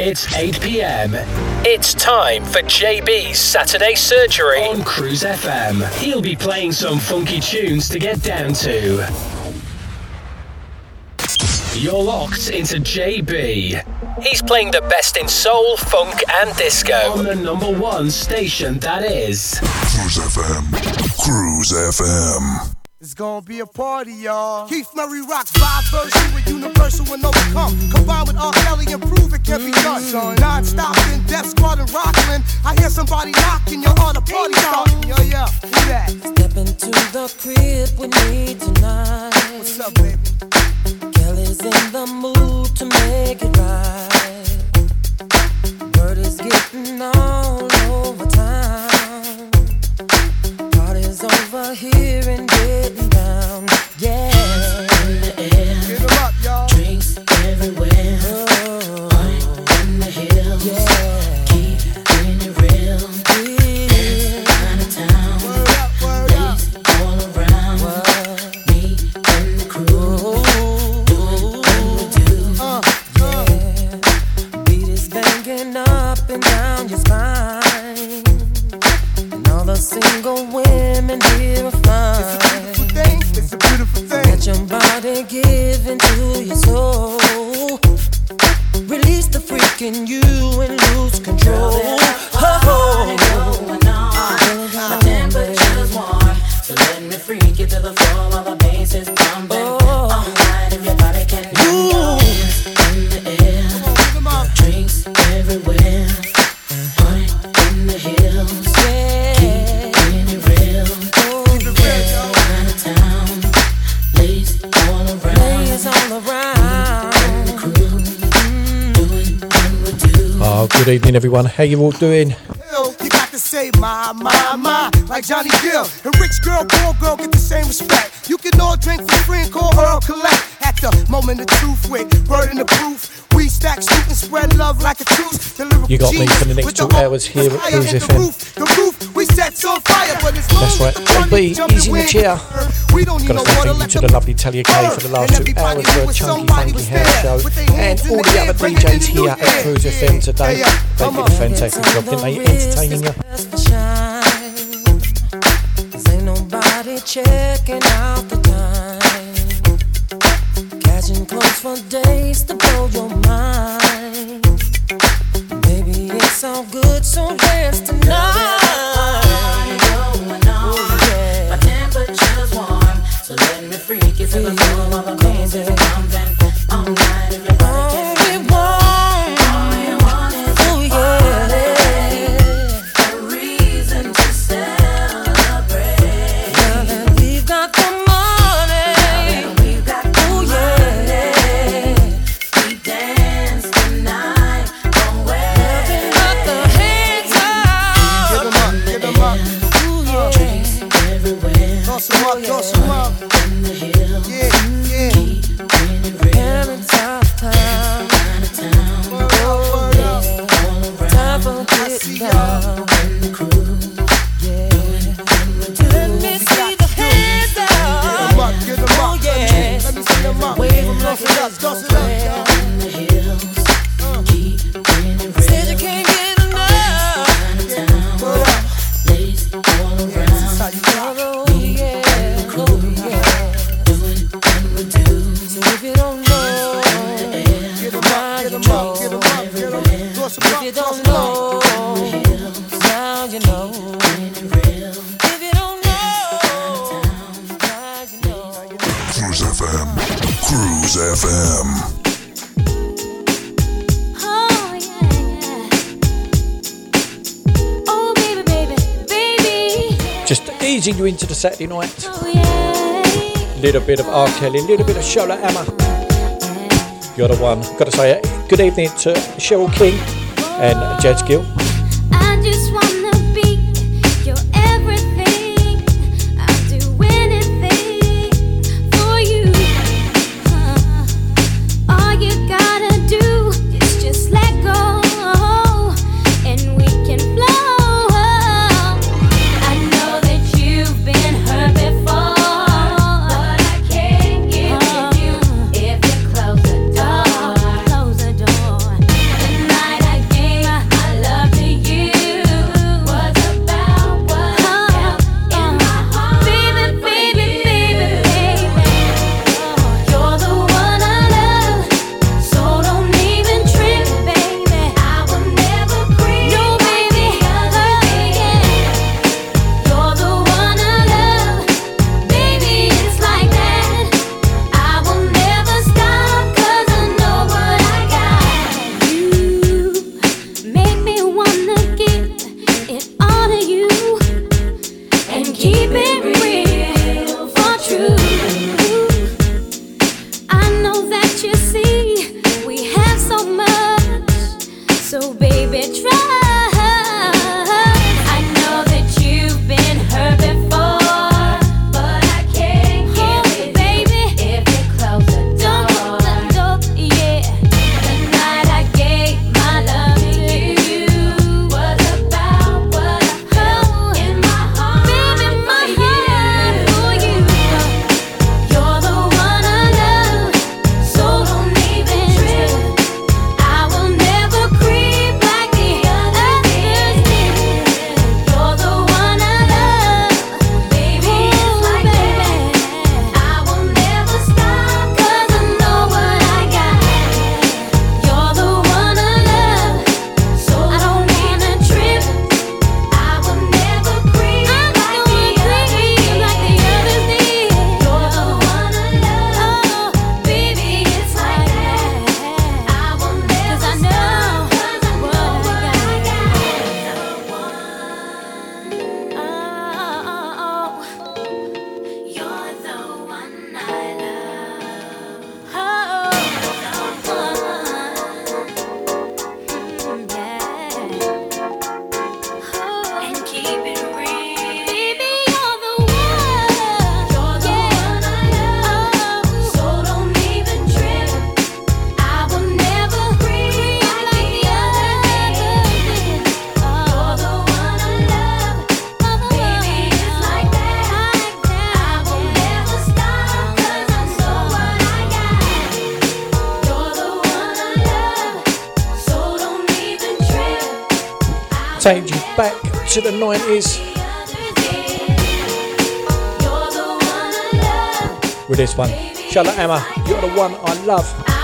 It's 8 pm. It's time for JB's Saturday Surgery on Cruise FM. He'll be playing some funky tunes to get down to. You're locked into JB. He's playing the best in soul, funk, and disco on the number one station that is Cruise FM. Cruise FM. It's gonna be a party, y'all. Keith Murray rocks vibe version with Universal and Overcome. Combined with R. Kelly and prove it can be done. Non-stop in Death Squad and Rockland. I hear somebody knocking, you're on a party starting. Yo, yeah, who that? Step into the crib with me tonight. What's up, baby? Kelly's in the mood to make it right. Word is getting all over town. Over here and getting down. Yeah. Into your soul. Release the freak in you and lose control. Good evening, everyone. How you all doing? You got to say my, my, my, like Johnny Gill. And rich girl, poor girl get the same respect. You can all drink for free and call Earl Collect. At the moment of truth with in the proof. We stack, shoot, and spread love like a truce. The lyrical You got me genius for the next with two hope hours here that's at higher Cruise than FM. The roof, the roof we set on fire, but it's That's right. JB, easy in the chair. We don't need Got no to say thank you to the lovely Talia K for the last two hours for a chunky funky house show and all the other DJs here at Cruise FM today. They did a fantastic job, didn't they? Entertaining you. Ain't nobody checking out the time. Catching close for days to blow your mind. Baby, it's all good, so dance tonight. Going on. Oh, My temperature's warm, so let me freak you to the floor while the Toss Saturday night. Oh yeah. Little bit of R. Kelly, little bit of Shola Ama. You're the one. Got to say good evening to Cheryl King and Jed Gill. take you back to the 90s with this one. Shola Ama, you're the one I love.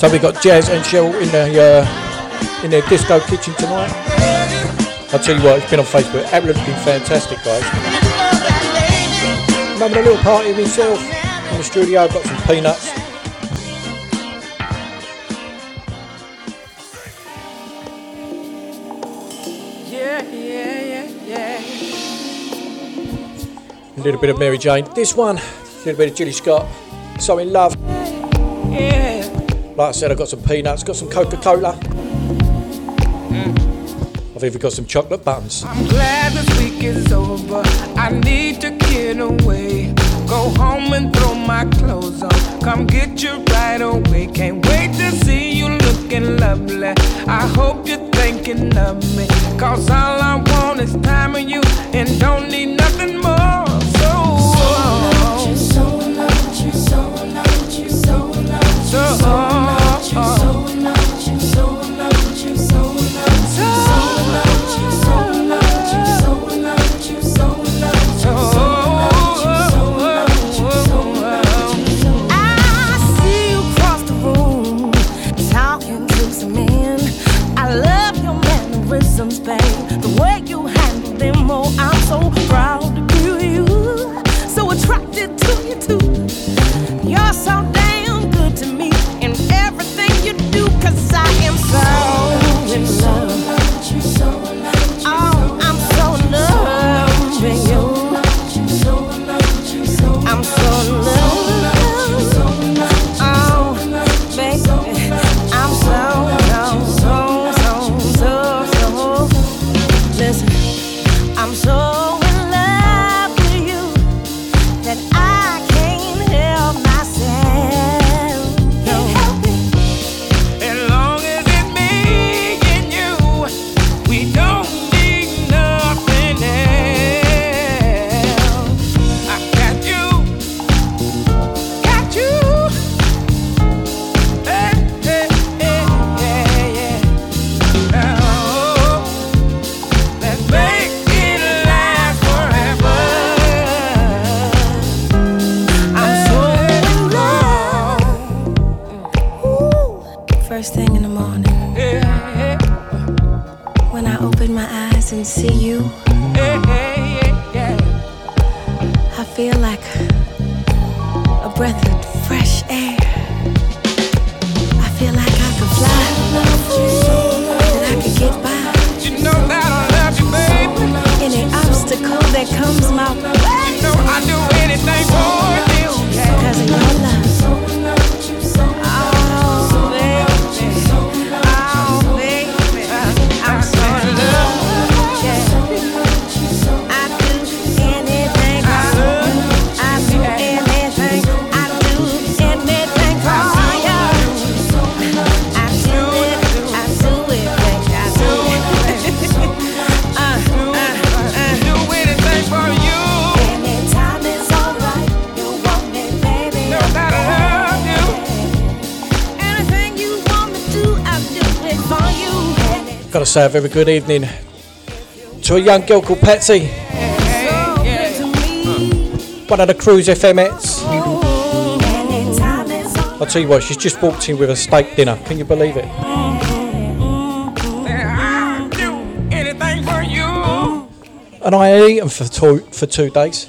So we got Jazz and Cheryl in the uh, in their disco kitchen tonight. I tell you what, it's been on Facebook. Absolutely been fantastic, guys. I'm having a little party myself in the studio. I've got some peanuts. Yeah, yeah, yeah, a little bit of Mary Jane. This one, a little bit of Julie Scott. So in love. Yeah. Like I said, I've got some peanuts, got some Coca Cola. Mm. I've even got some chocolate buttons. I'm glad this week is over. I need to get away. Go home and throw my clothes on. Come get you right away. Can't wait to see you looking lovely. I hope you're thinking of me. Cause all I want is time with you and don't need nothing more. So, so, so, so, so, so, so, so, so, so, so, so, oh. Say a very good evening to a young girl called Patsy, one of the Cruise. Anytime I'll tell you what, she's just walked in with a steak dinner. Can you believe it? Anything for you. And I ain't eaten for two for two days.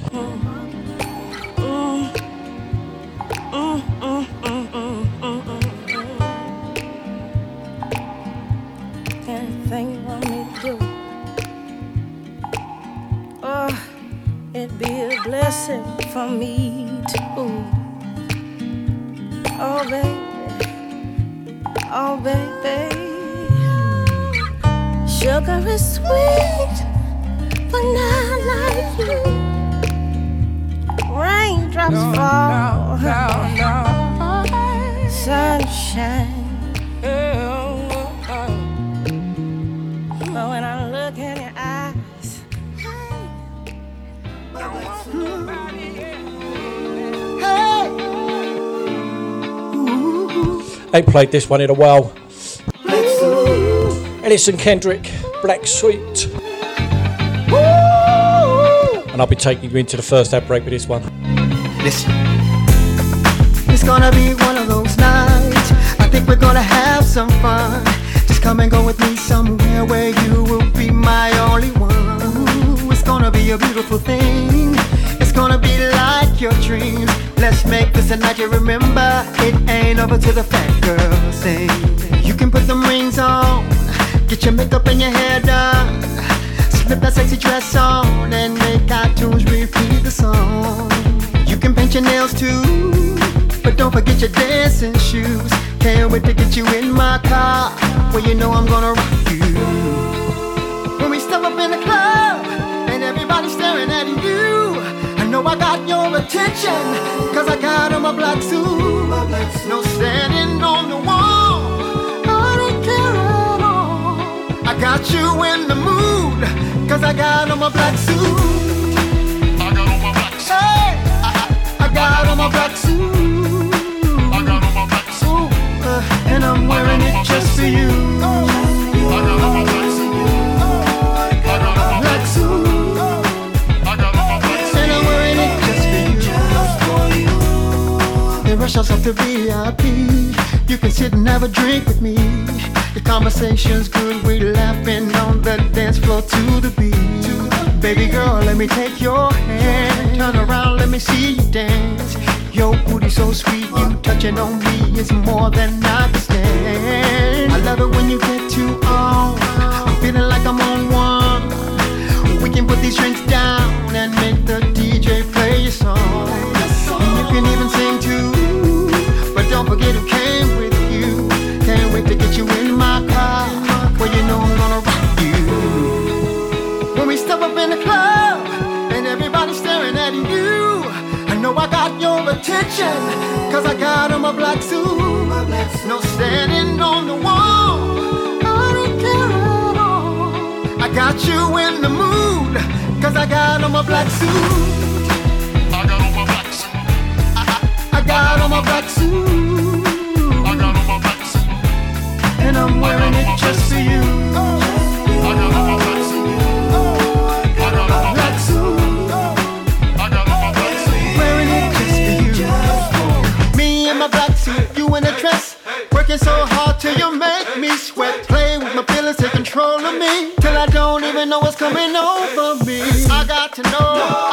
Played this one in a while. Ellison Kendrick, Black Sweet. And I'll be taking you into the first ad break with this one. Listen. It's gonna be one of those nights. I think we're gonna have some fun. Just come and go with me somewhere where you will be my only one. Ooh, it's gonna be a beautiful thing. Gonna be like your dreams. Let's make this a night you remember. It ain't over till the fat girl sing. You can put some rings on, get your makeup and your hair done. Slip that sexy dress on and make cartoons repeat the song. You can paint your nails too, but don't forget your dancing shoes. Can't wait to get you in my car, where you know I'm gonna rock you. When we step up in the club and everybody's staring at you, know I got your attention, cause I got on my black suit. No standing on the wall, I don't care at all. I got you in the mood, cause I got on my black suit. I got on my black suit. Hey, I, I got on my black suit. I got on my black suit. Uh, and I'm wearing it just for you. I got on my rush us up to VIP. You can sit and have a drink with me. The conversation's good, we laughing on the dance floor to the beat. Baby girl, let me take your hand. Turn around, let me see you dance. Your booty so sweet, you touching on me is more than I can stand. I love it when you get too on. I'm feeling like I'm on one. We can put these drinks down and make the DJ play your song. And you can even sing don't forget who came with you. Can't wait to get you in my car, where you know I'm gonna rock you. When we step up in the club and everybody's staring at you, I know I got your attention, cause I got on my black suit. No standing on the wall, I don't care at all. I got you in the mood, cause I got on my black suit. Got on my black suit. I got on my black suit. And I'm wearing it just for you. I got my black suit. In a dress. Working so hard till you make me sweat. Play with my feelings, take control of me. Till I don't know what's coming over me. I got to know,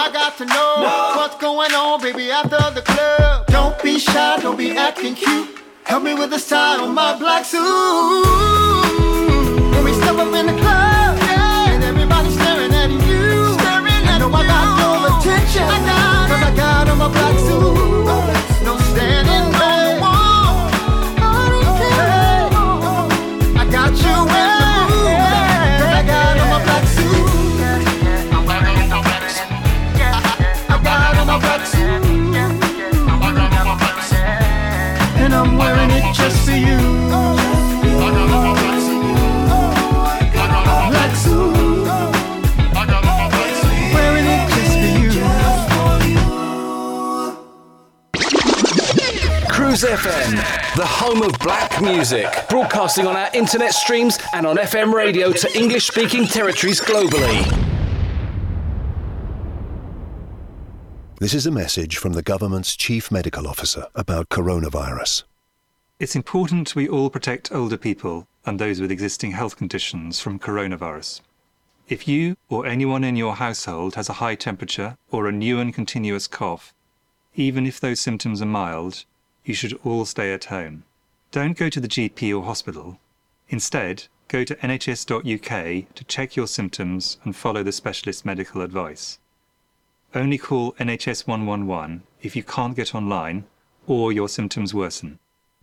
I got to know what's going on, baby, after the club. Don't be shy, don't be acting cute. Help me with the style on my black suit. When we step up in the club, yeah, and everybody's staring at you. Staring at know I got your attention. I got Cause I got on my black suit. No standing just for you. Black suit. Wearing it just for you. Cruise FM, the home of black music, broadcasting on our internet streams and on FM radio to English speaking territories globally. This is a message from the government's chief medical officer about coronavirus. It's important we all protect older people and those with existing health conditions from coronavirus. If you or anyone in your household has a high temperature or a new and continuous cough, even if those symptoms are mild, you should all stay at home. Don't go to the GP or hospital. Instead, go to nhs.uk to check your symptoms and follow the specialist medical advice. Only call NHS 111 if you can't get online or your symptoms worsen.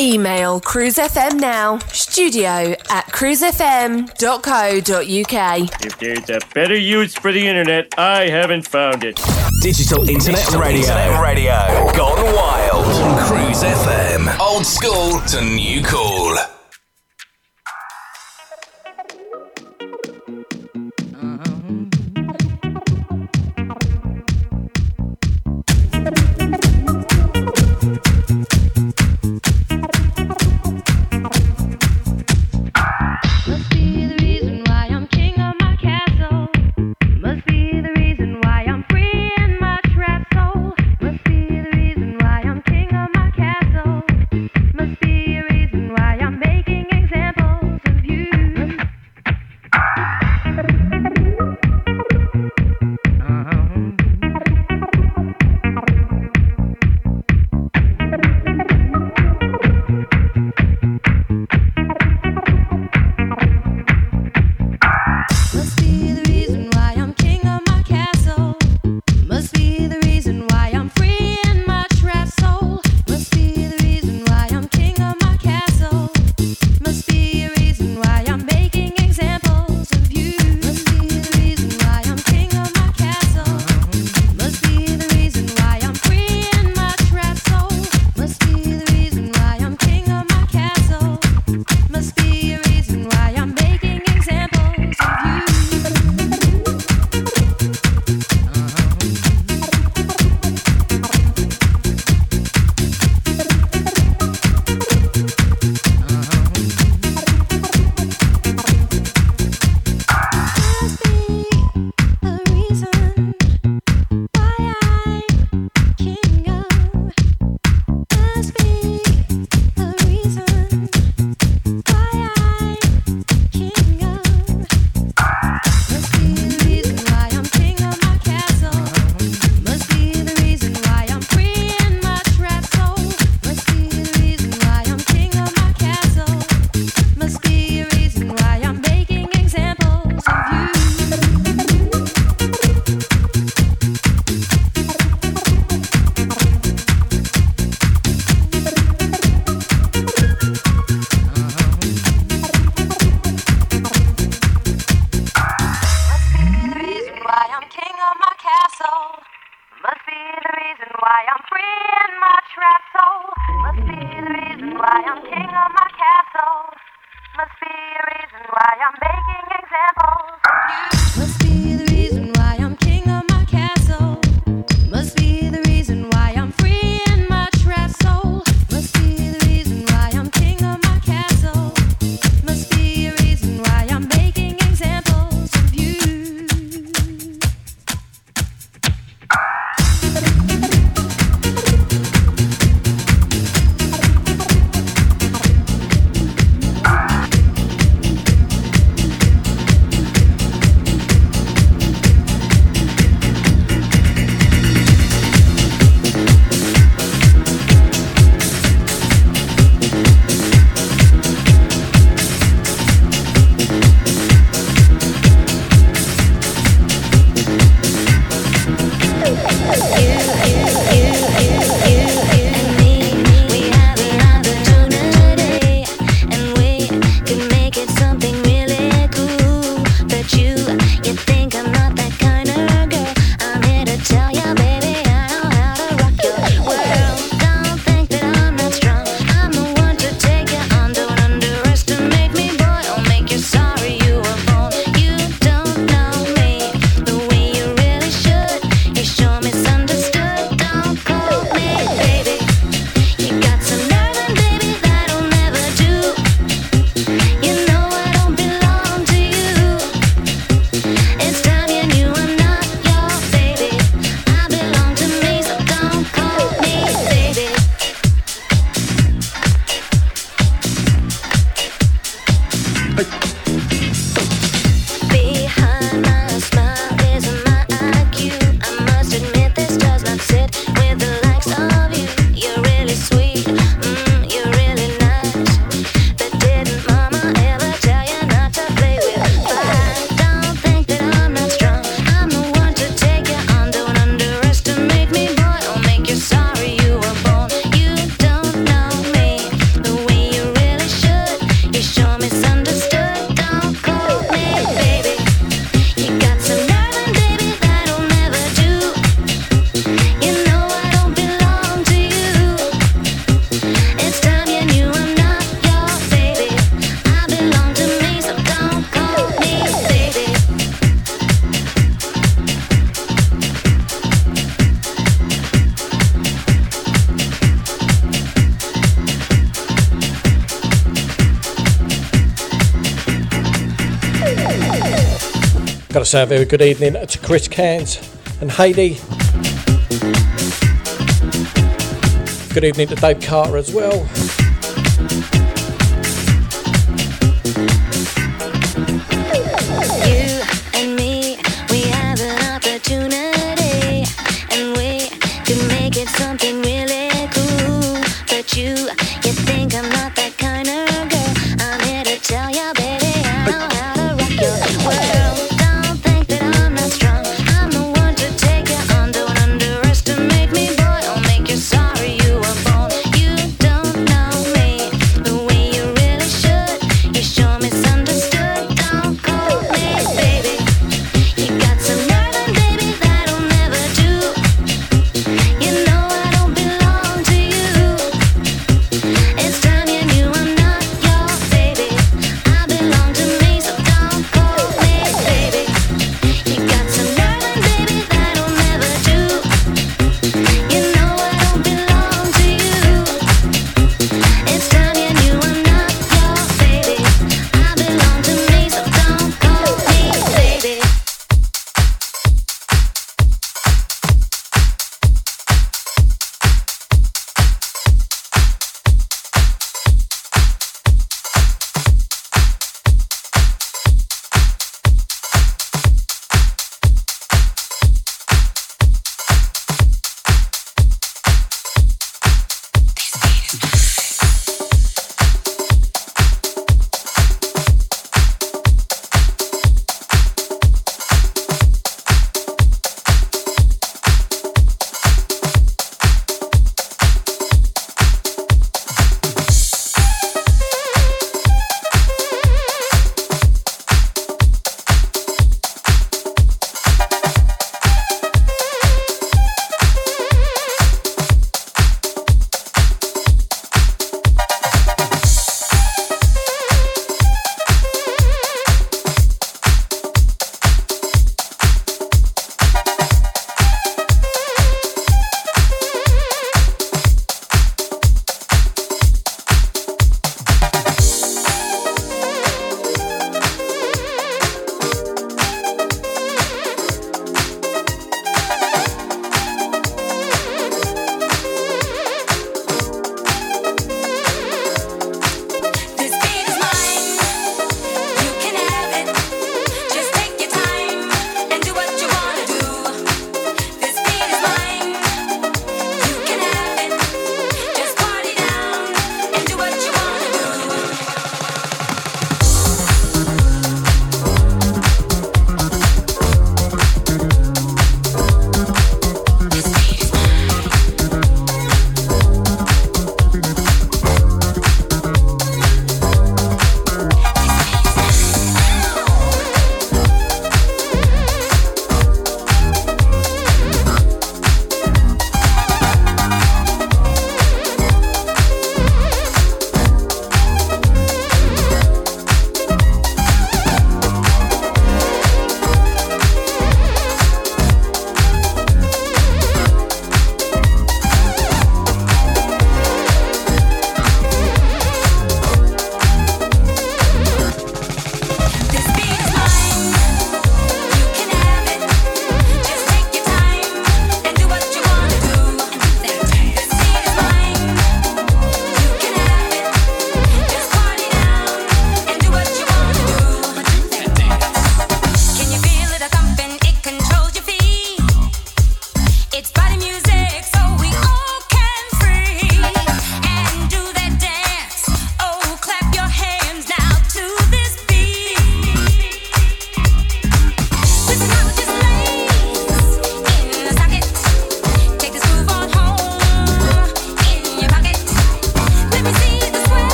Email cruisefm now, studio at cruisefm.co.uk. If there's a better use for the internet, I haven't found it. Digital Internet Radio. Internet radio. Gone wild. On Cruise FM. Old school to new cool. Say a very good evening to Chris Cairns and Heidi. Good evening to Dave Carter as well.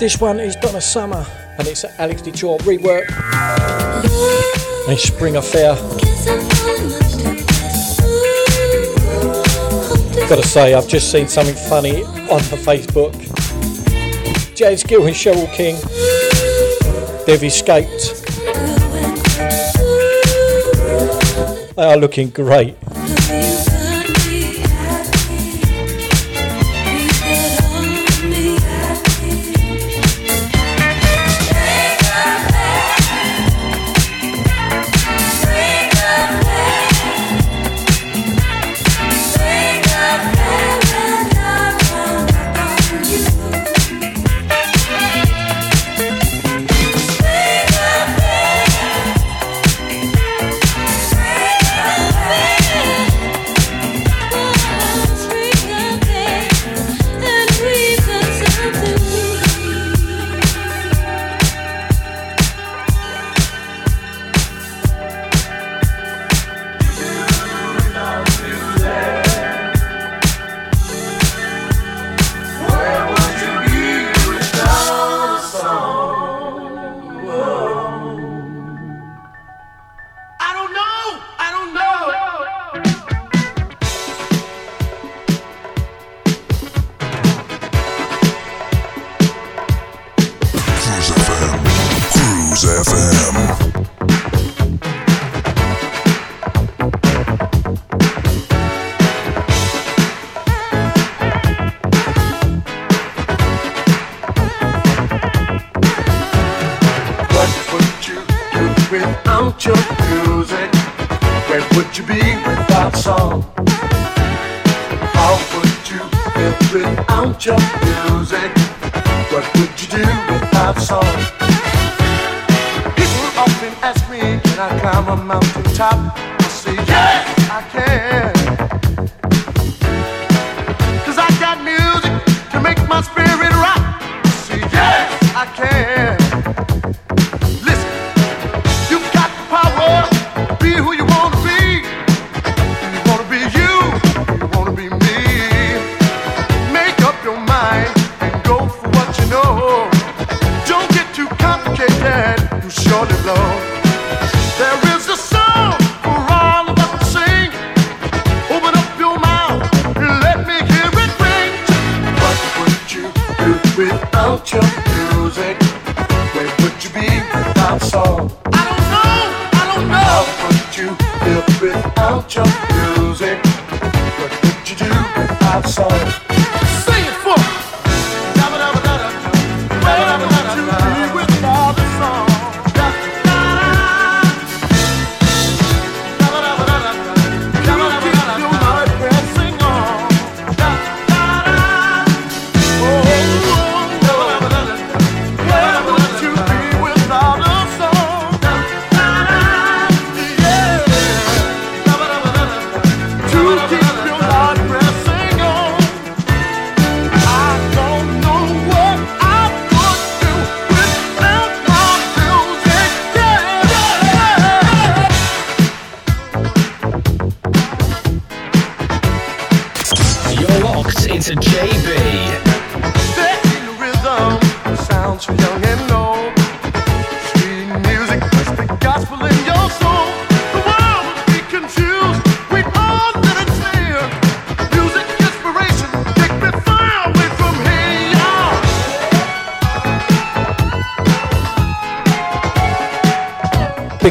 This one is Donna Summer and it's an Alex DeJour rework. It's Spring Affair. Gotta say, I've just seen something funny on her Facebook. James Gill and Cheryl King. They've escaped. They are looking great.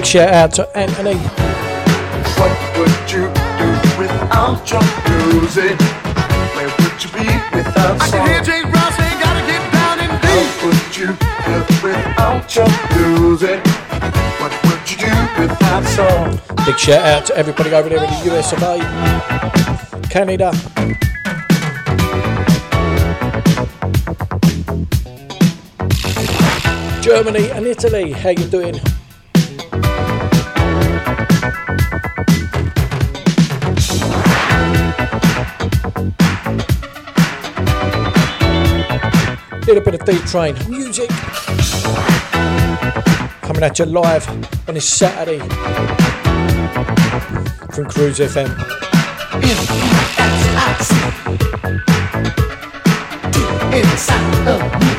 Shout out to Anthony. What would you do without your music? Where would you be without I can hear James Brown saying, gotta get down and deep. How would you live without your music? What would you do without song? Big shout out to everybody over there in the US of A, Canada. Germany and Italy, how you doing? Deep Train. Music coming at you live on this Saturday from Cruise FM. Inside of me.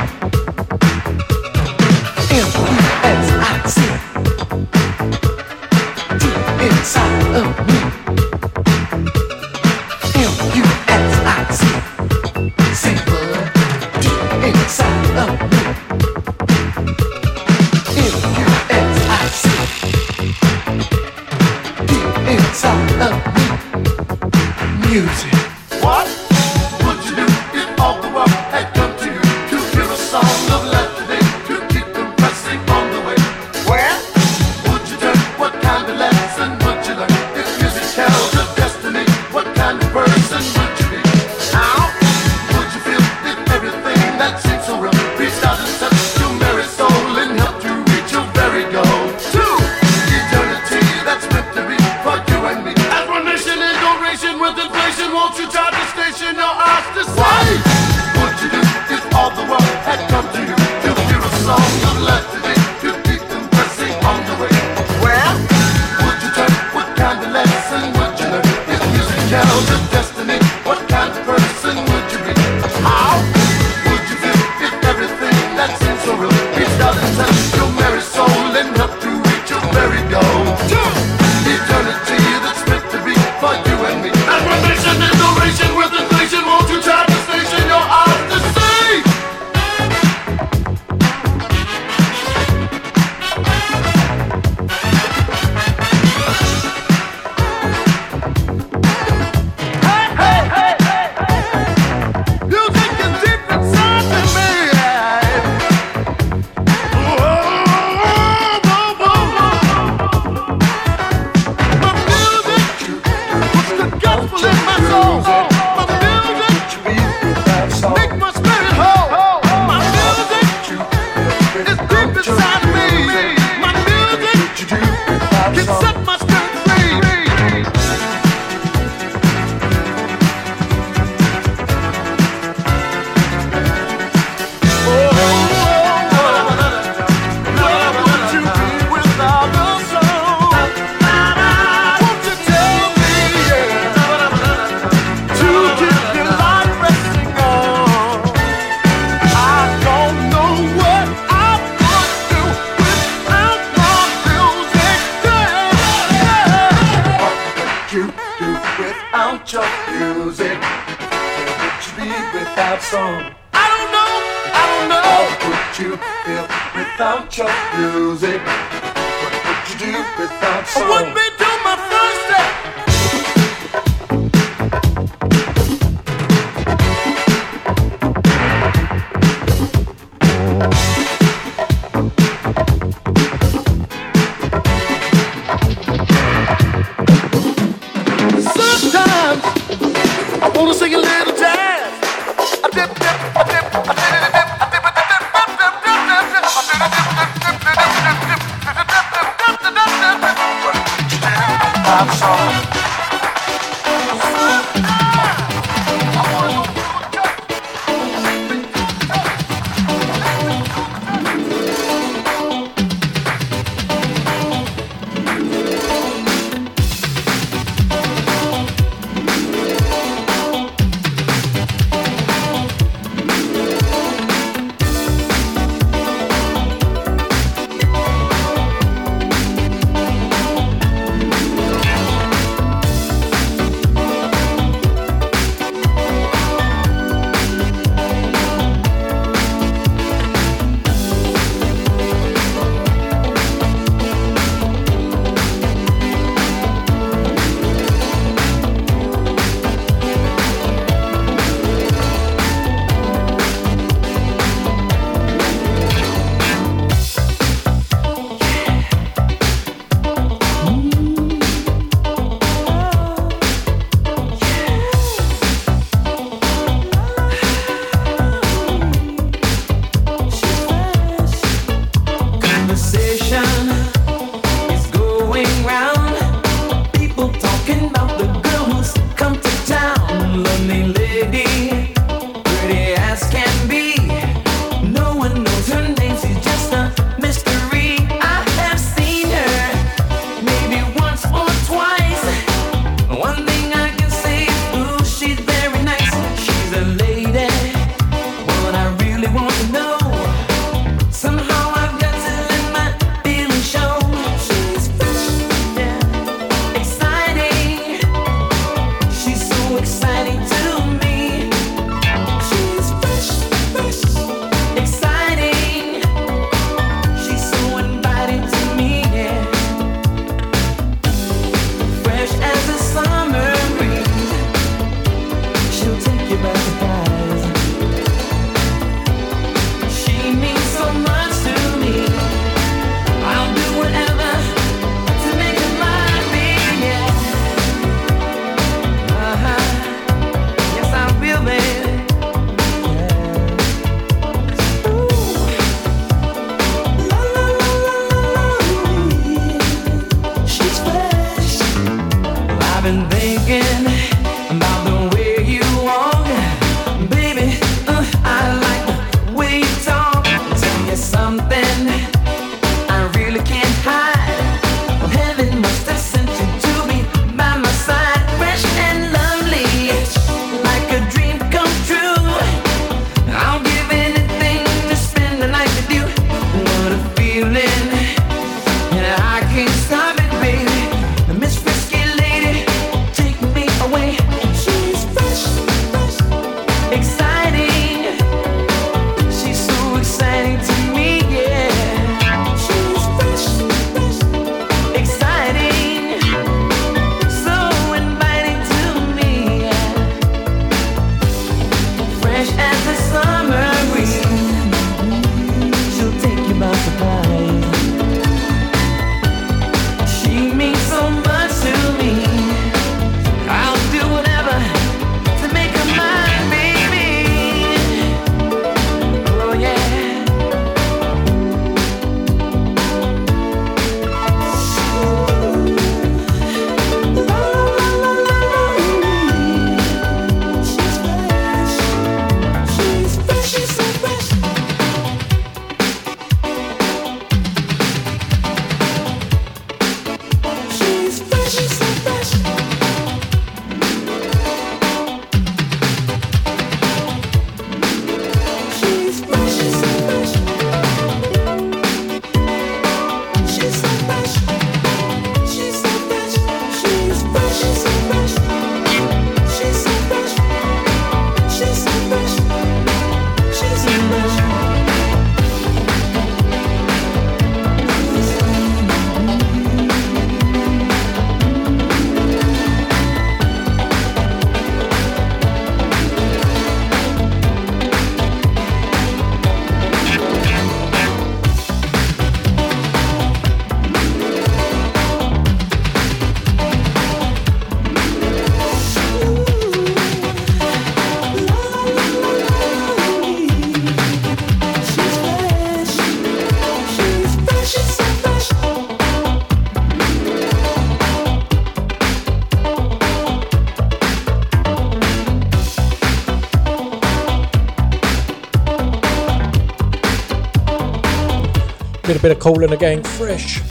Bit of cooling again, fresh.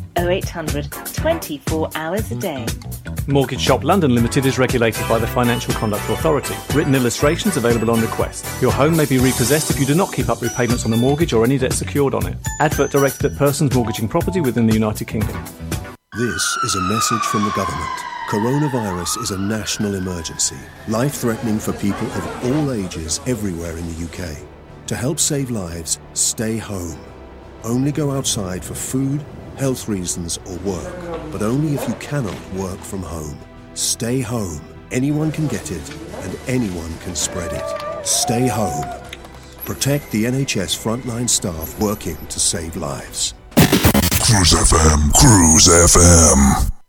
0800 24 hours a day. Mortgage Shop London Limited is regulated by the Financial Conduct Authority. Written illustrations available on request. Your home may be repossessed if you do not keep up repayments on the mortgage or any debt secured on it. Advert directed at persons mortgaging property within the United Kingdom. This is a message from the government. Coronavirus is a national emergency, life threatening for people of all ages everywhere in the UK. To help save lives, stay home. Only go outside for food, health reasons, or work, but only if you cannot work from home. Stay home. Anyone can get it, and anyone can spread it. Stay home. Protect the NHS frontline staff working to save lives. Cruise FM, Cruise FM.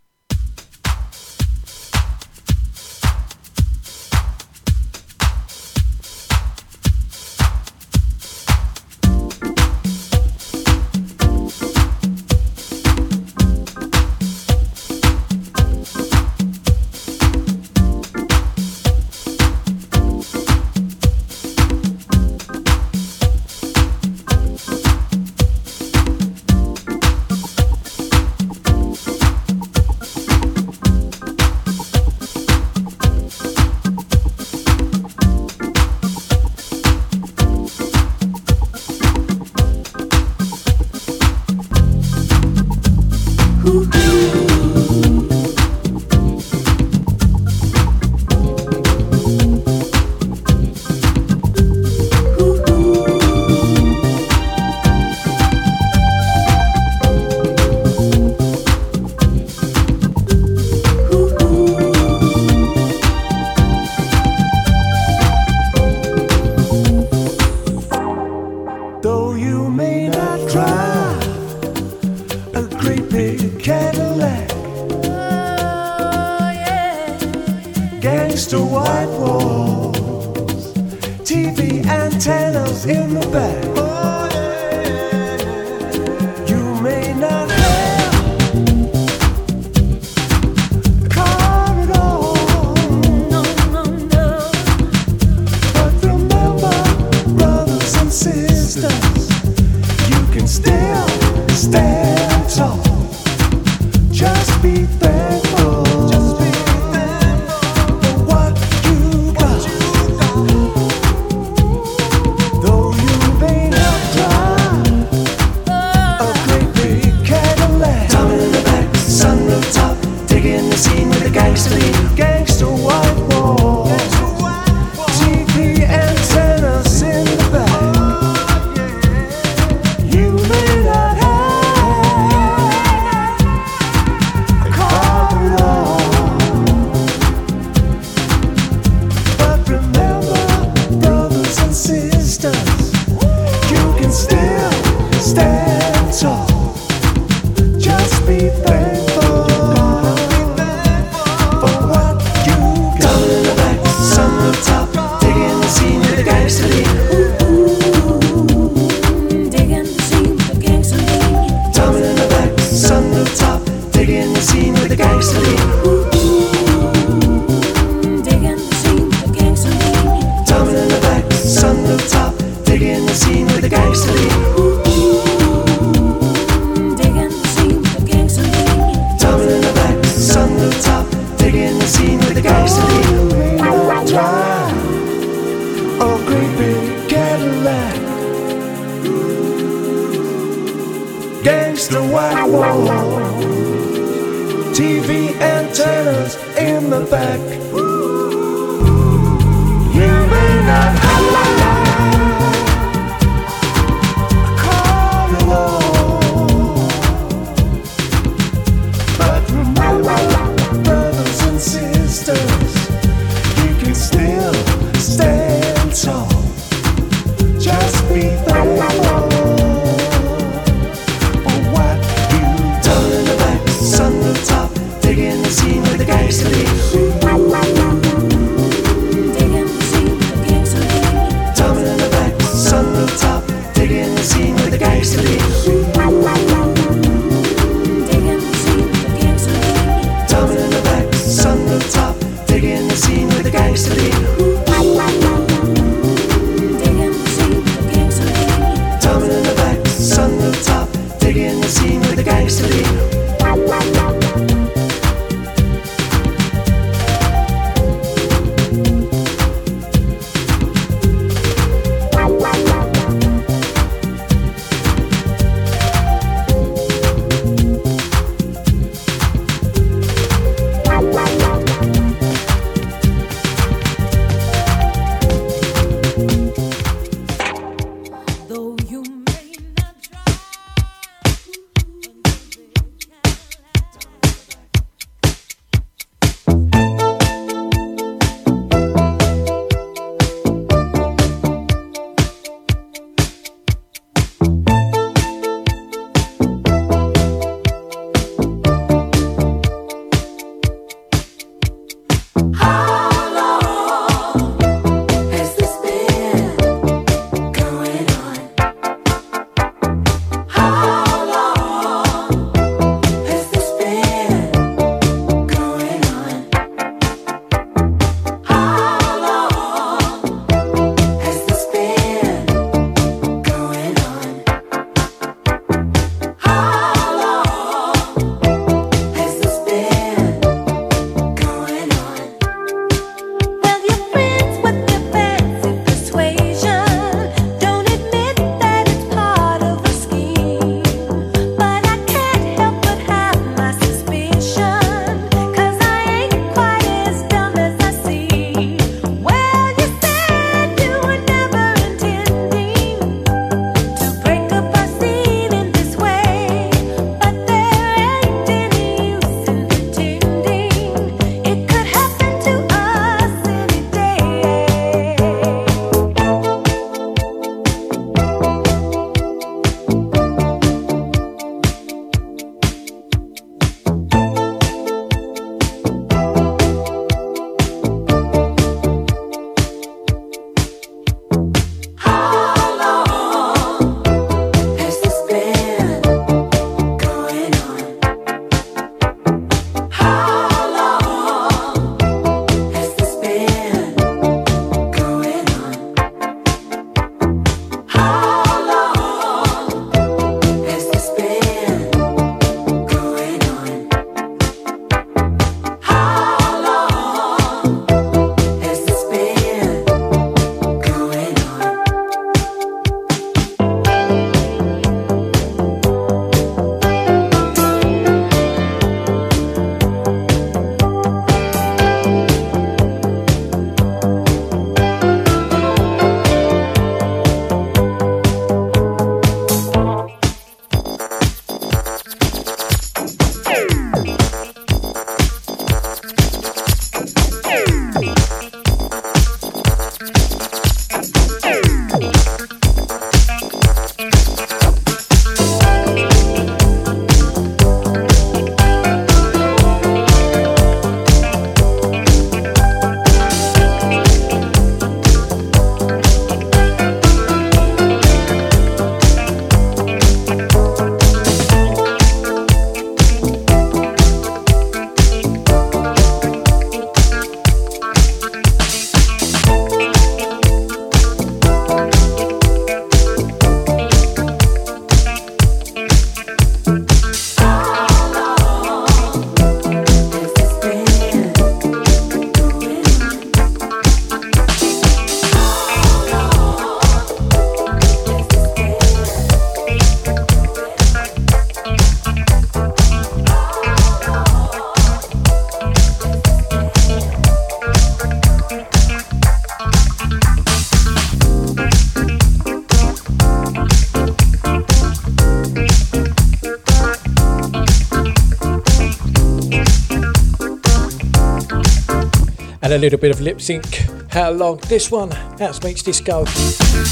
a little bit of lip sync. How long? This one, How's makes this go?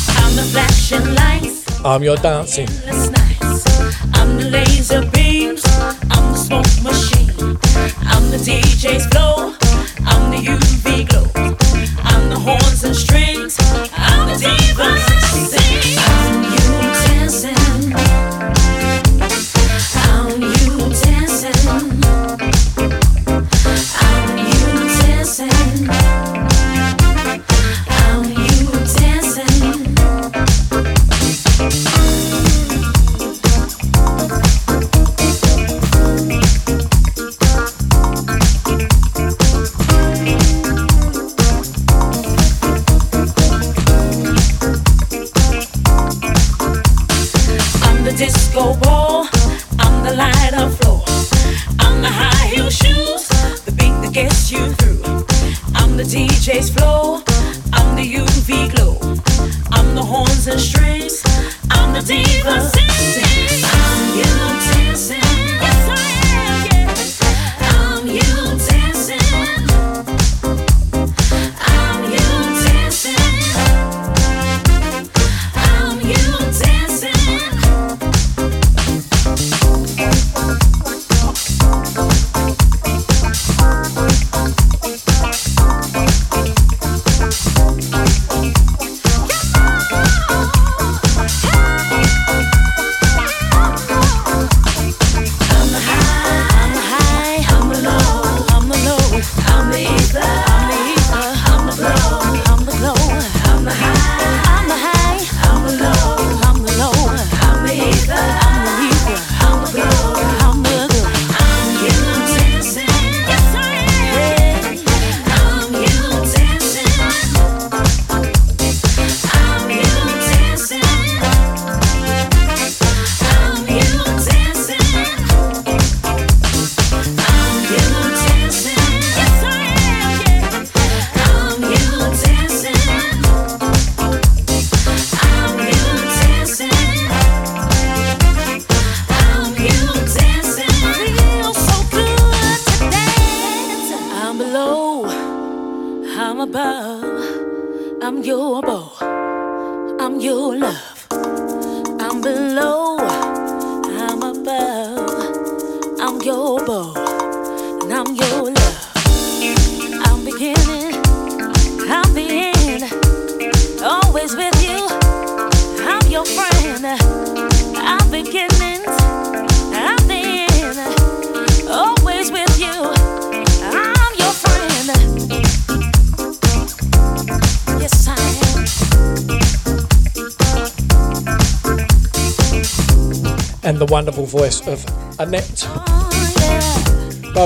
I'm, lights, I'm your dancing. I'm the laser beams. I'm the smoke machine. I'm the DJ's flow.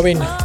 Robin.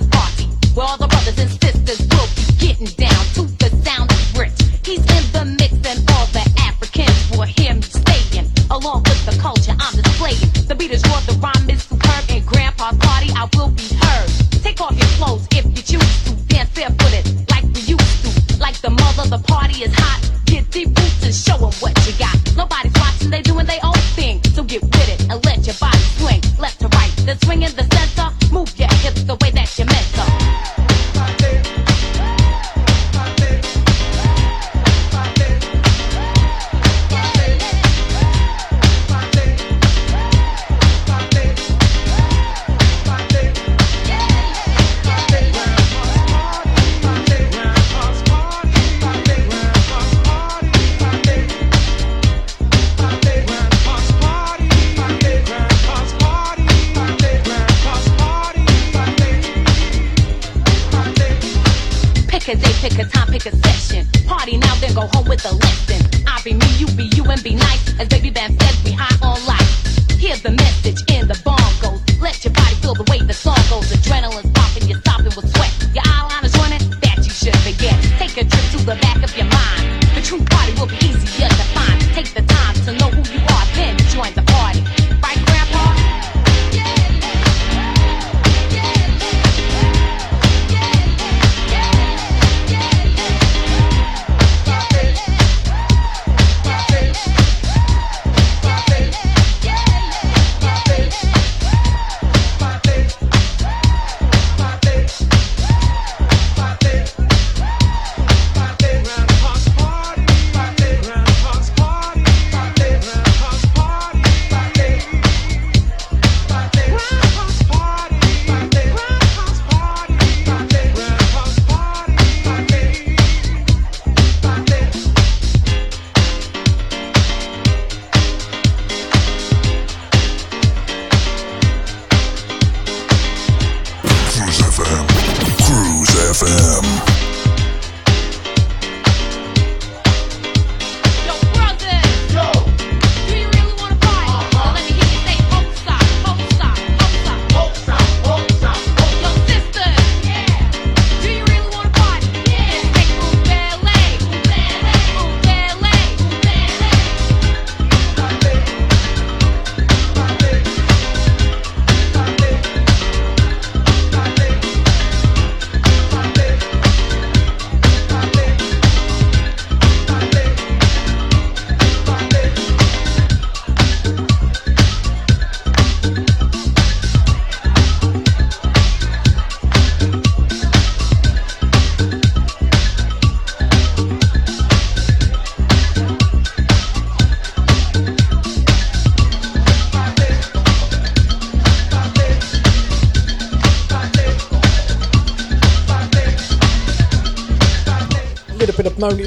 of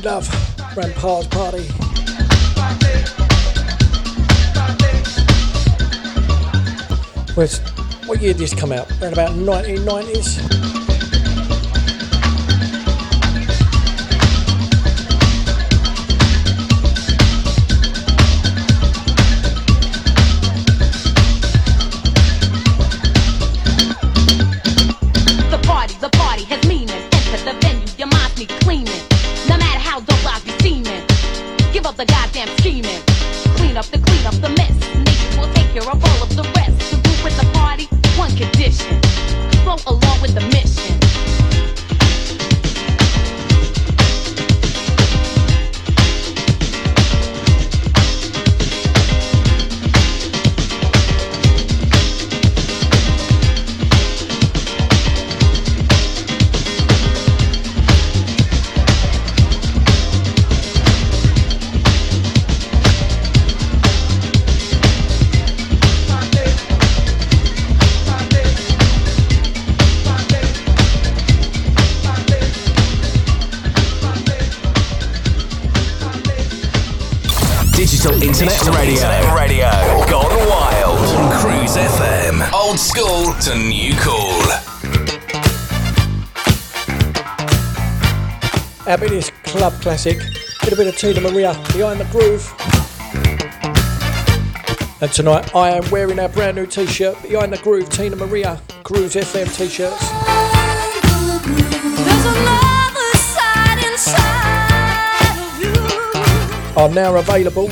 you love, Grandpa's Party. Which, what year did this come out? Around about 1990s? Teena Marie behind the groove. And tonight I am wearing our brand new t shirt behind the groove, Teena Marie, Cruise FM t shirts. Are now available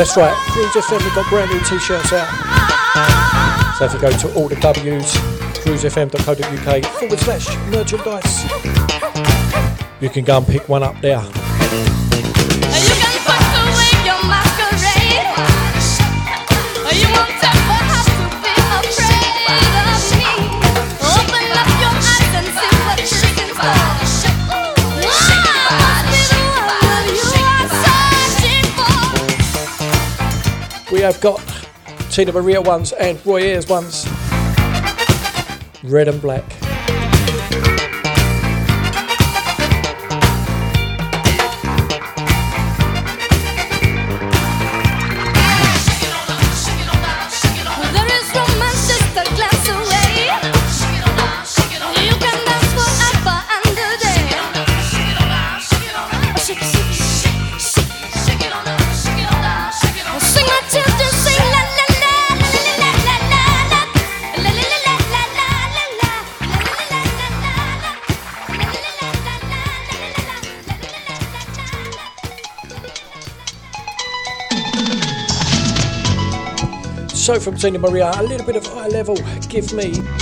that's right. Cruise FM have got brand new t-shirts out. So if you go to all the W's, cruisefm.co.uk forward slash merchandise, you can go and pick one up there. Have got Teena Marie ones and Roy Ayers ones. Red and black. So from Teena Marie, a little bit of high level. Give me.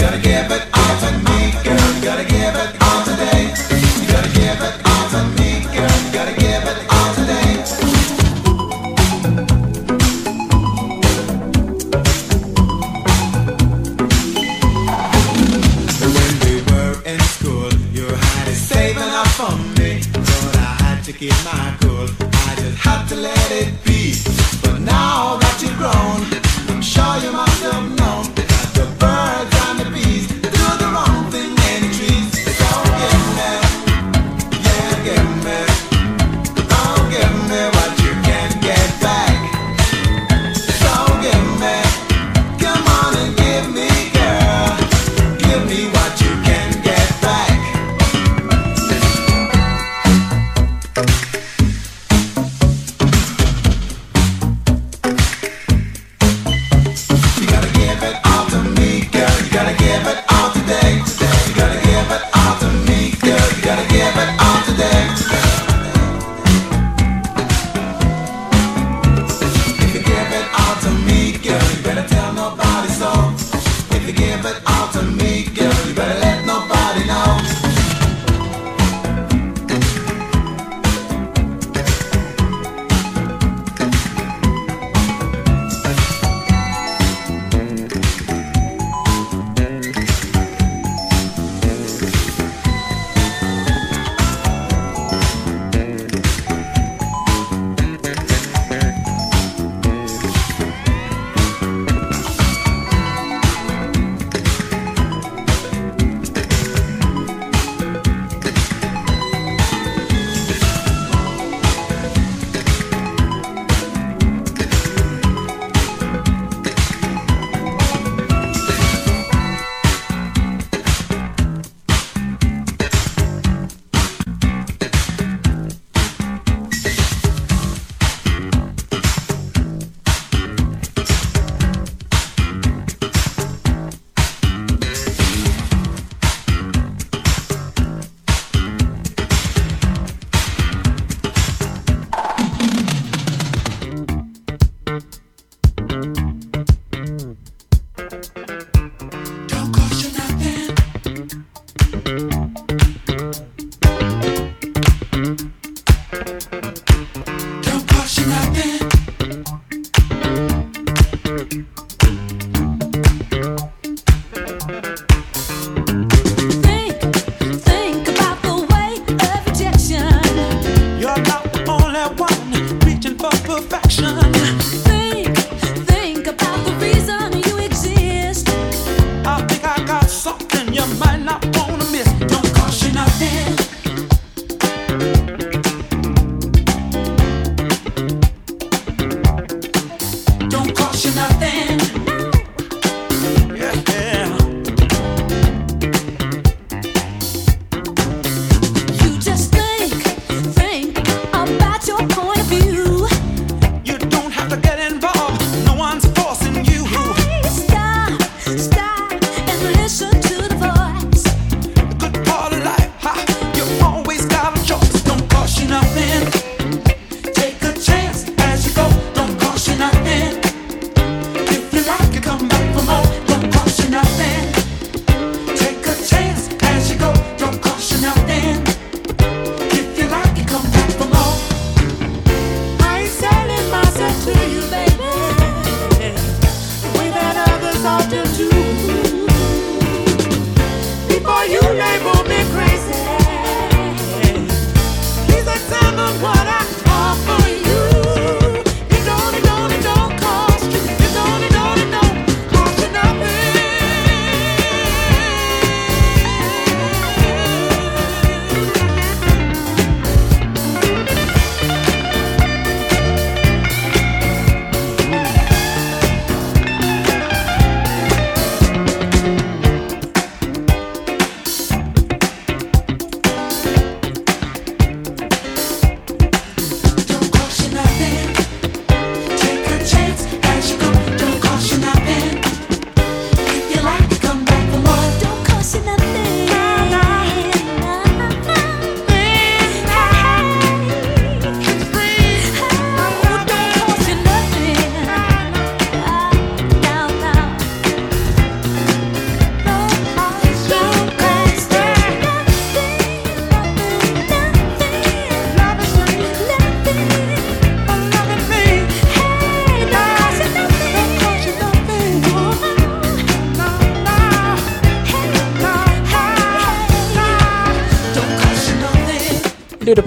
gotta give it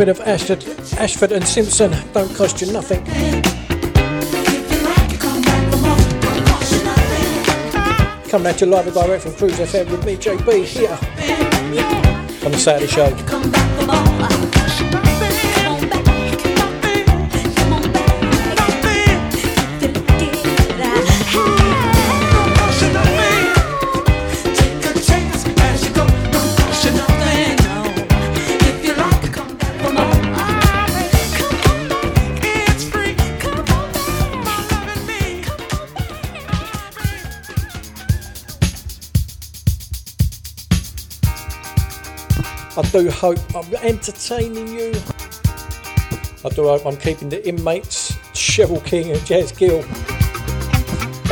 bit of Ashford, Ashford and Simpson. Don't cost you nothing. Coming at you live and direct from Cruise FM with me, JB, here on the Saturday show. Do hope I'm entertaining you. I do hope I'm keeping the inmates, Cheryl King and Jazz Gill,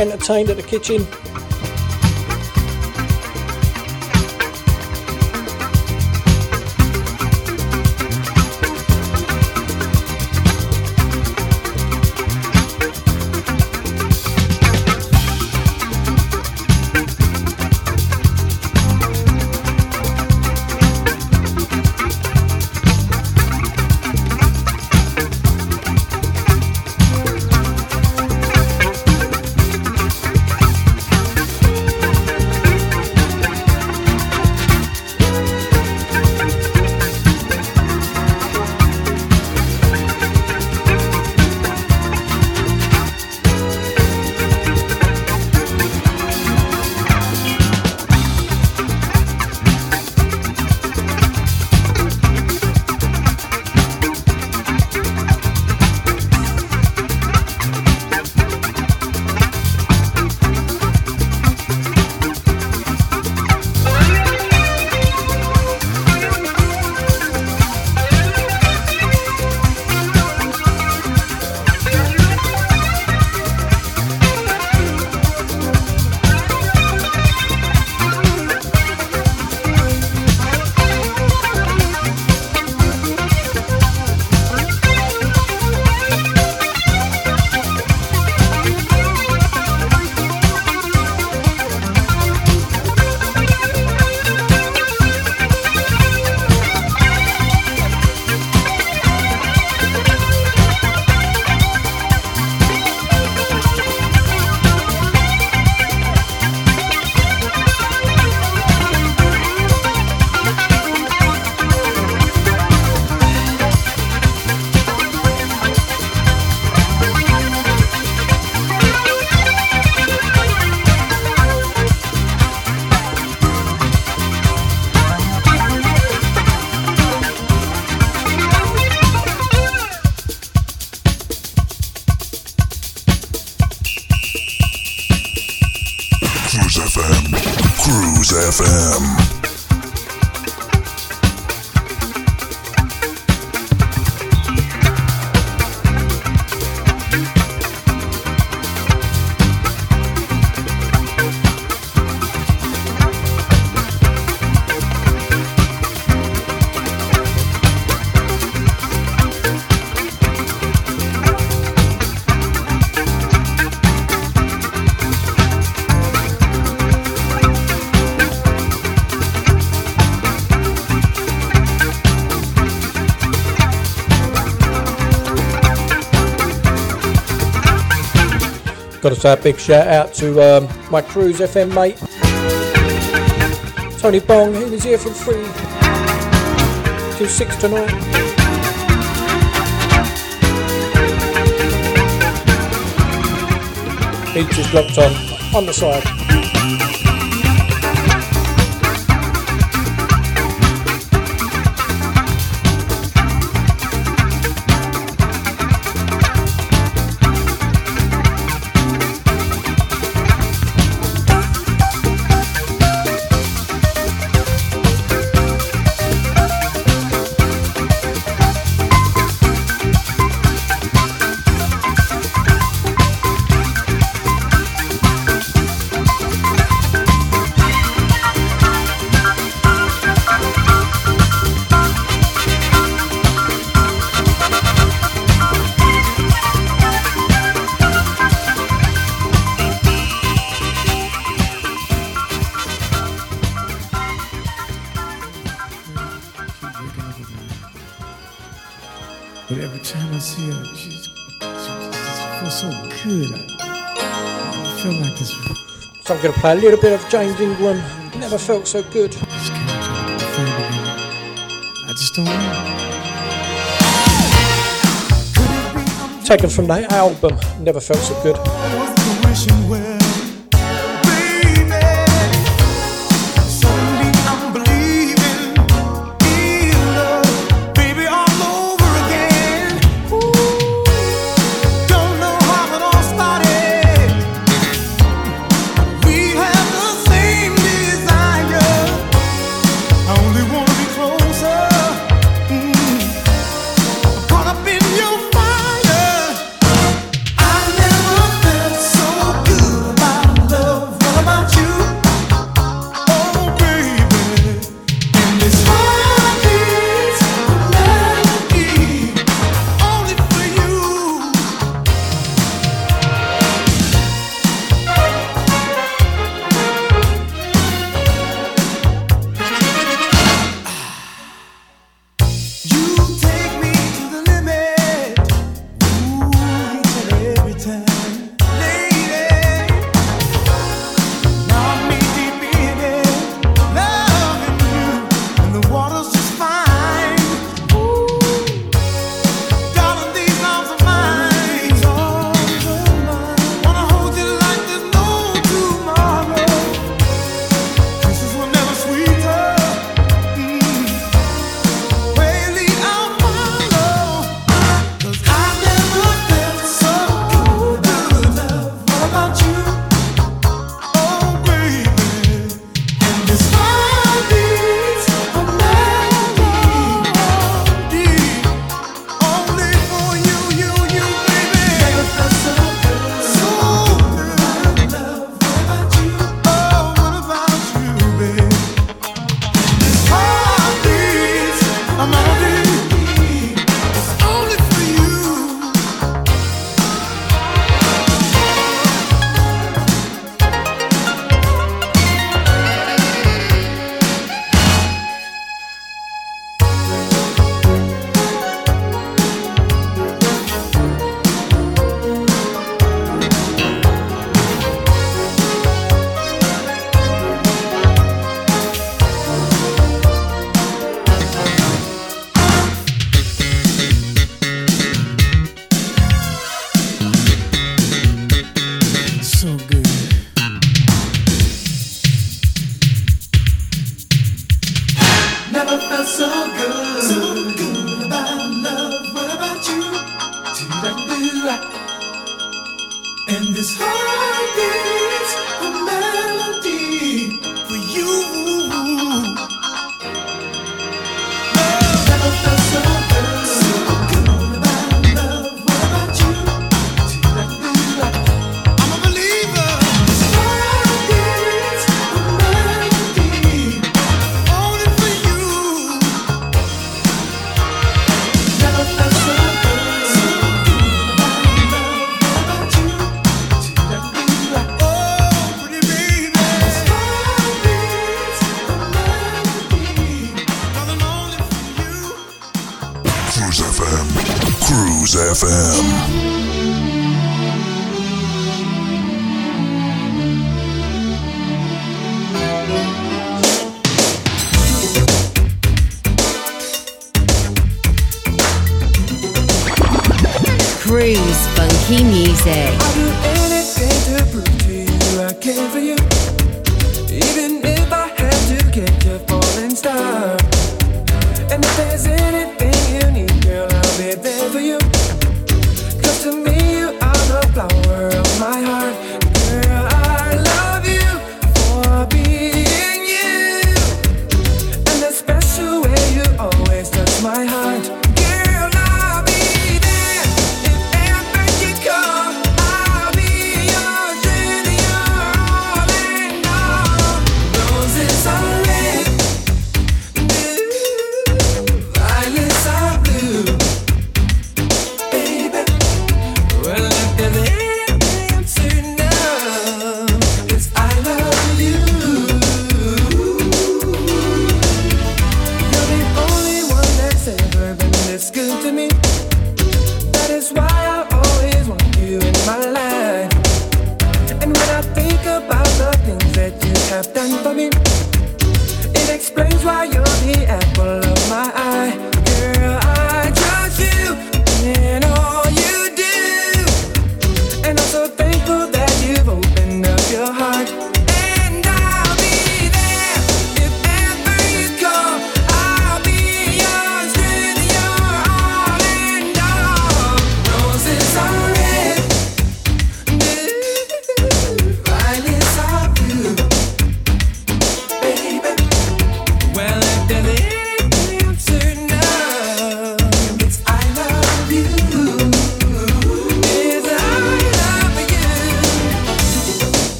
entertained at the kitchen. Got to say a big shout out to um, my Cruise FM mate, Tony Bong, who was here from three to six tonight. Beach is locked on, on the side. I'm going to play a little bit of James Ingram. Never felt so good. I just don't know. Taken from that album, Never Felt So Good.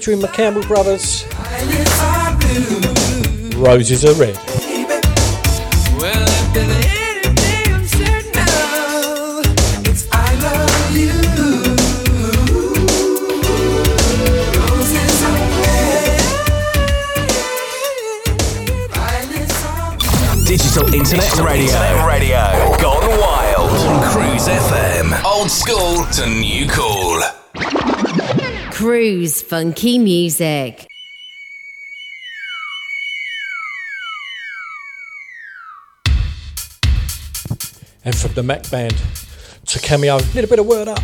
featuring McCampbell Brothers. Roses are red. Funky Music. And from the Mac Band to Cameo, a little bit of word up.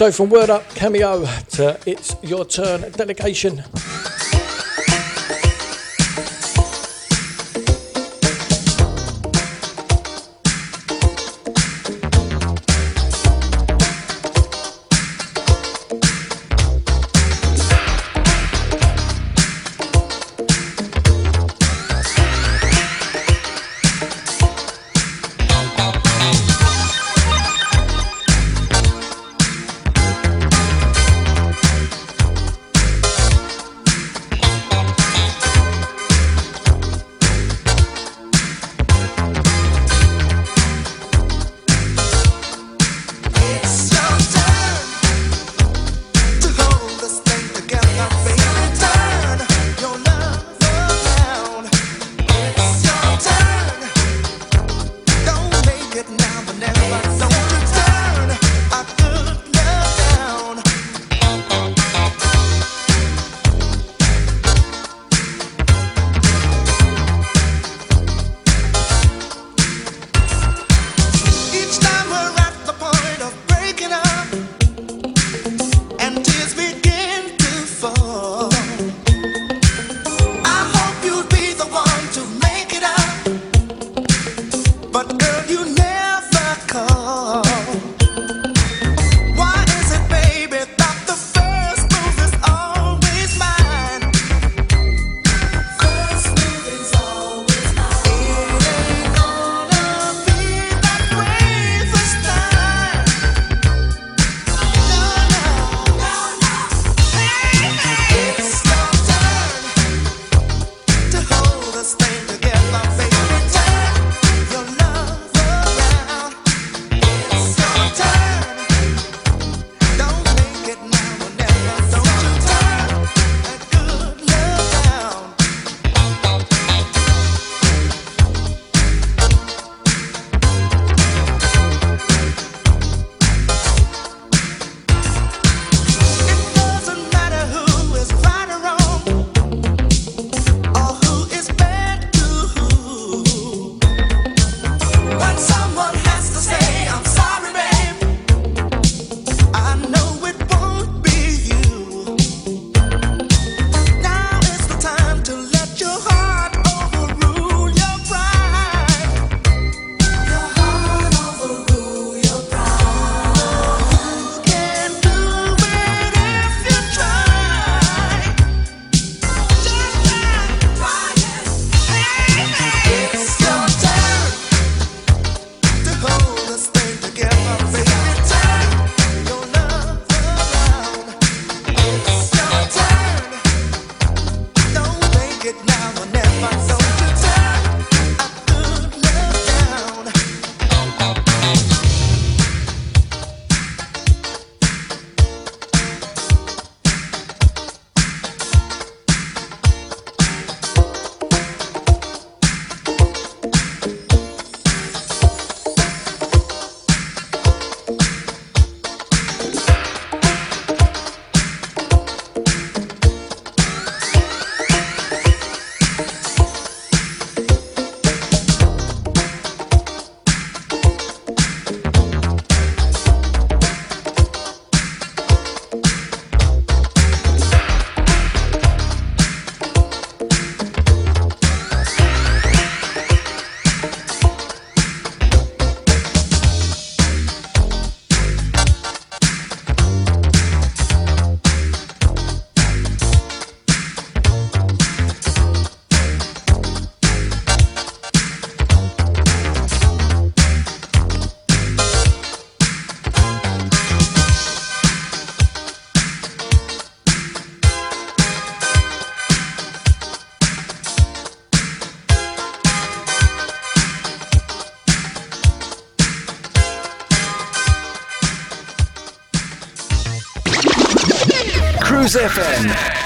So from Word Up Cameo to It's Your Turn Delegation.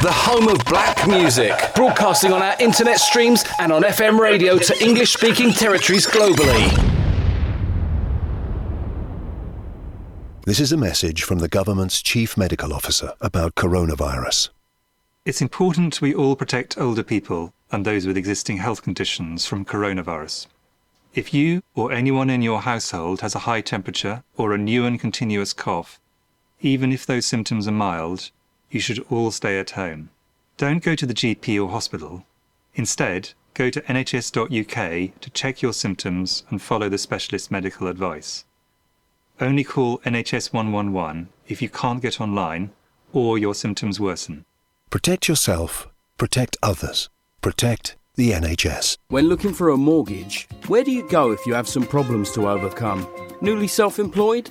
The home of black music, broadcasting on our internet streams and on FM radio to English speaking territories globally. This is a message from the government's chief medical officer about coronavirus. It's important we all protect older people and those with existing health conditions from coronavirus. If you or anyone in your household has a high temperature or a new and continuous cough, even if those symptoms are mild, you should all stay at home. Don't go to the GP or hospital. Instead, go to nhs.uk to check your symptoms and follow the specialist medical advice. Only call NHS 111 if you can't get online or your symptoms worsen. Protect yourself, protect others, protect the NHS. When looking for a mortgage, where do you go if you have some problems to overcome? Newly self employed?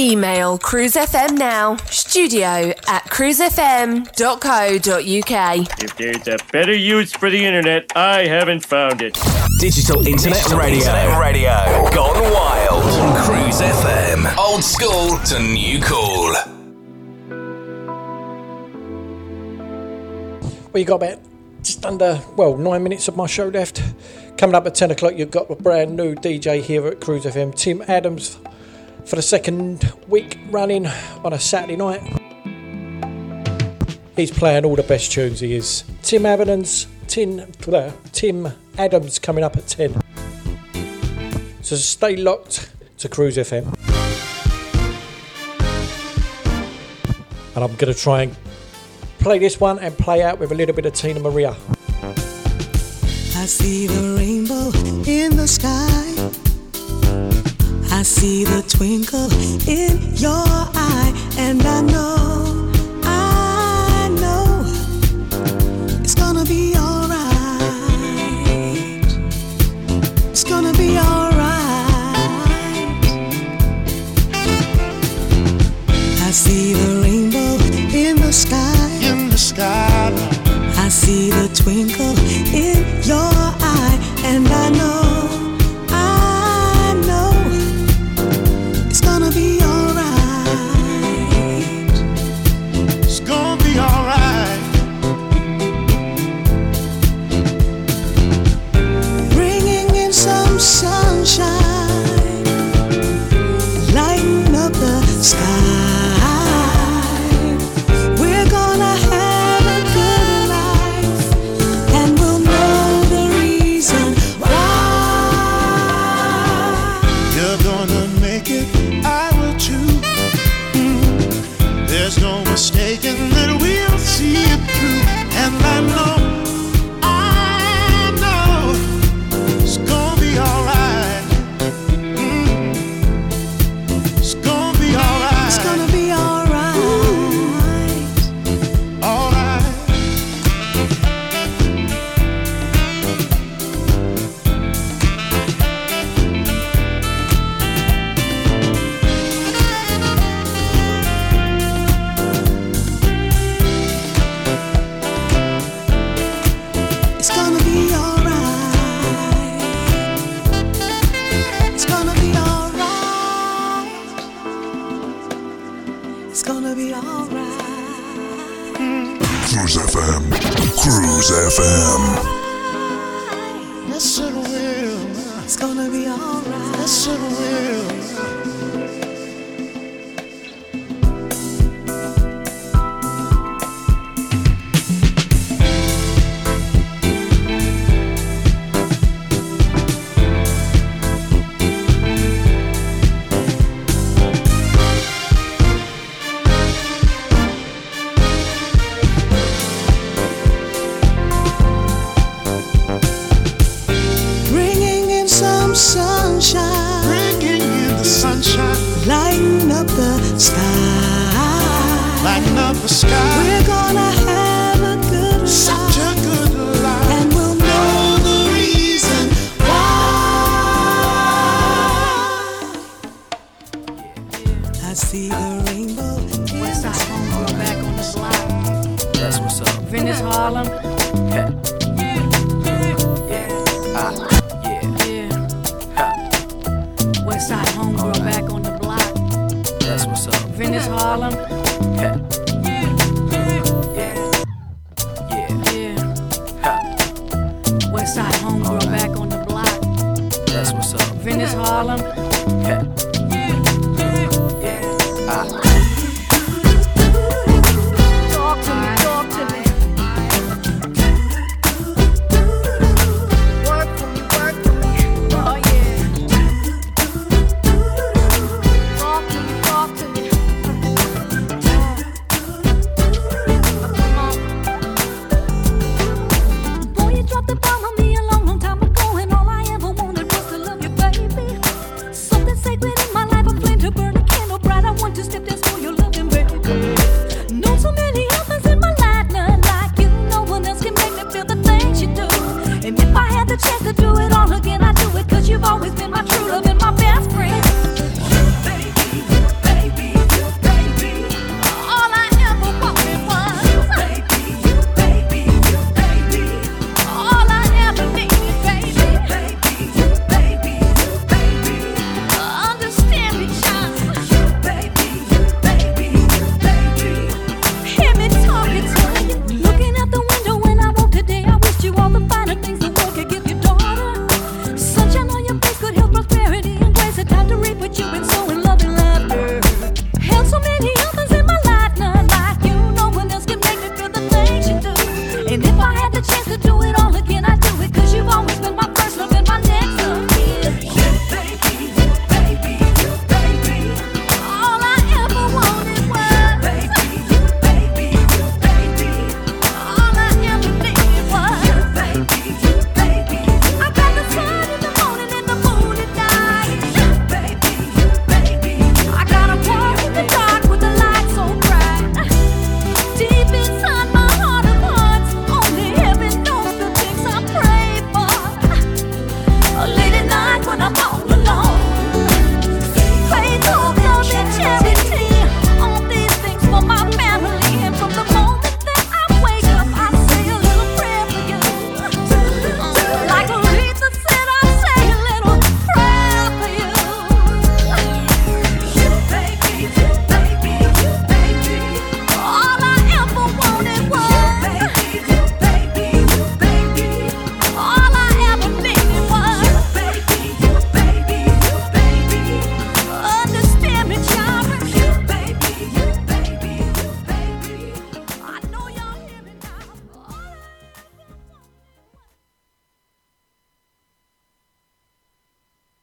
Email Cruise FM now, studio at cruisefm.co.uk. If there's a better use for the internet, I haven't found it. Digital Internet Radio. Internet Radio. Gone wild on Cruise FM. Old school to new cool. Well, you got about just under, well, nine minutes of my show left. Coming up at 10 o'clock, you've got a brand new DJ here at Cruise FM, Tim Adams, for the second week running on a Saturday night. He's playing all the best tunes, he is. Tim Adams, Tim, uh, Tim Adams coming up at 10. So stay locked to Cruise FM. And I'm going to try and play this one and play out with a little bit of Teena Marie. I see the rainbow in the sky. I see the twinkle in your eye, and I know, I know it's gonna be alright. It's gonna be alright. I see the rainbow in the sky. In the sky. I see the twinkle in your eye, and I know. Sky.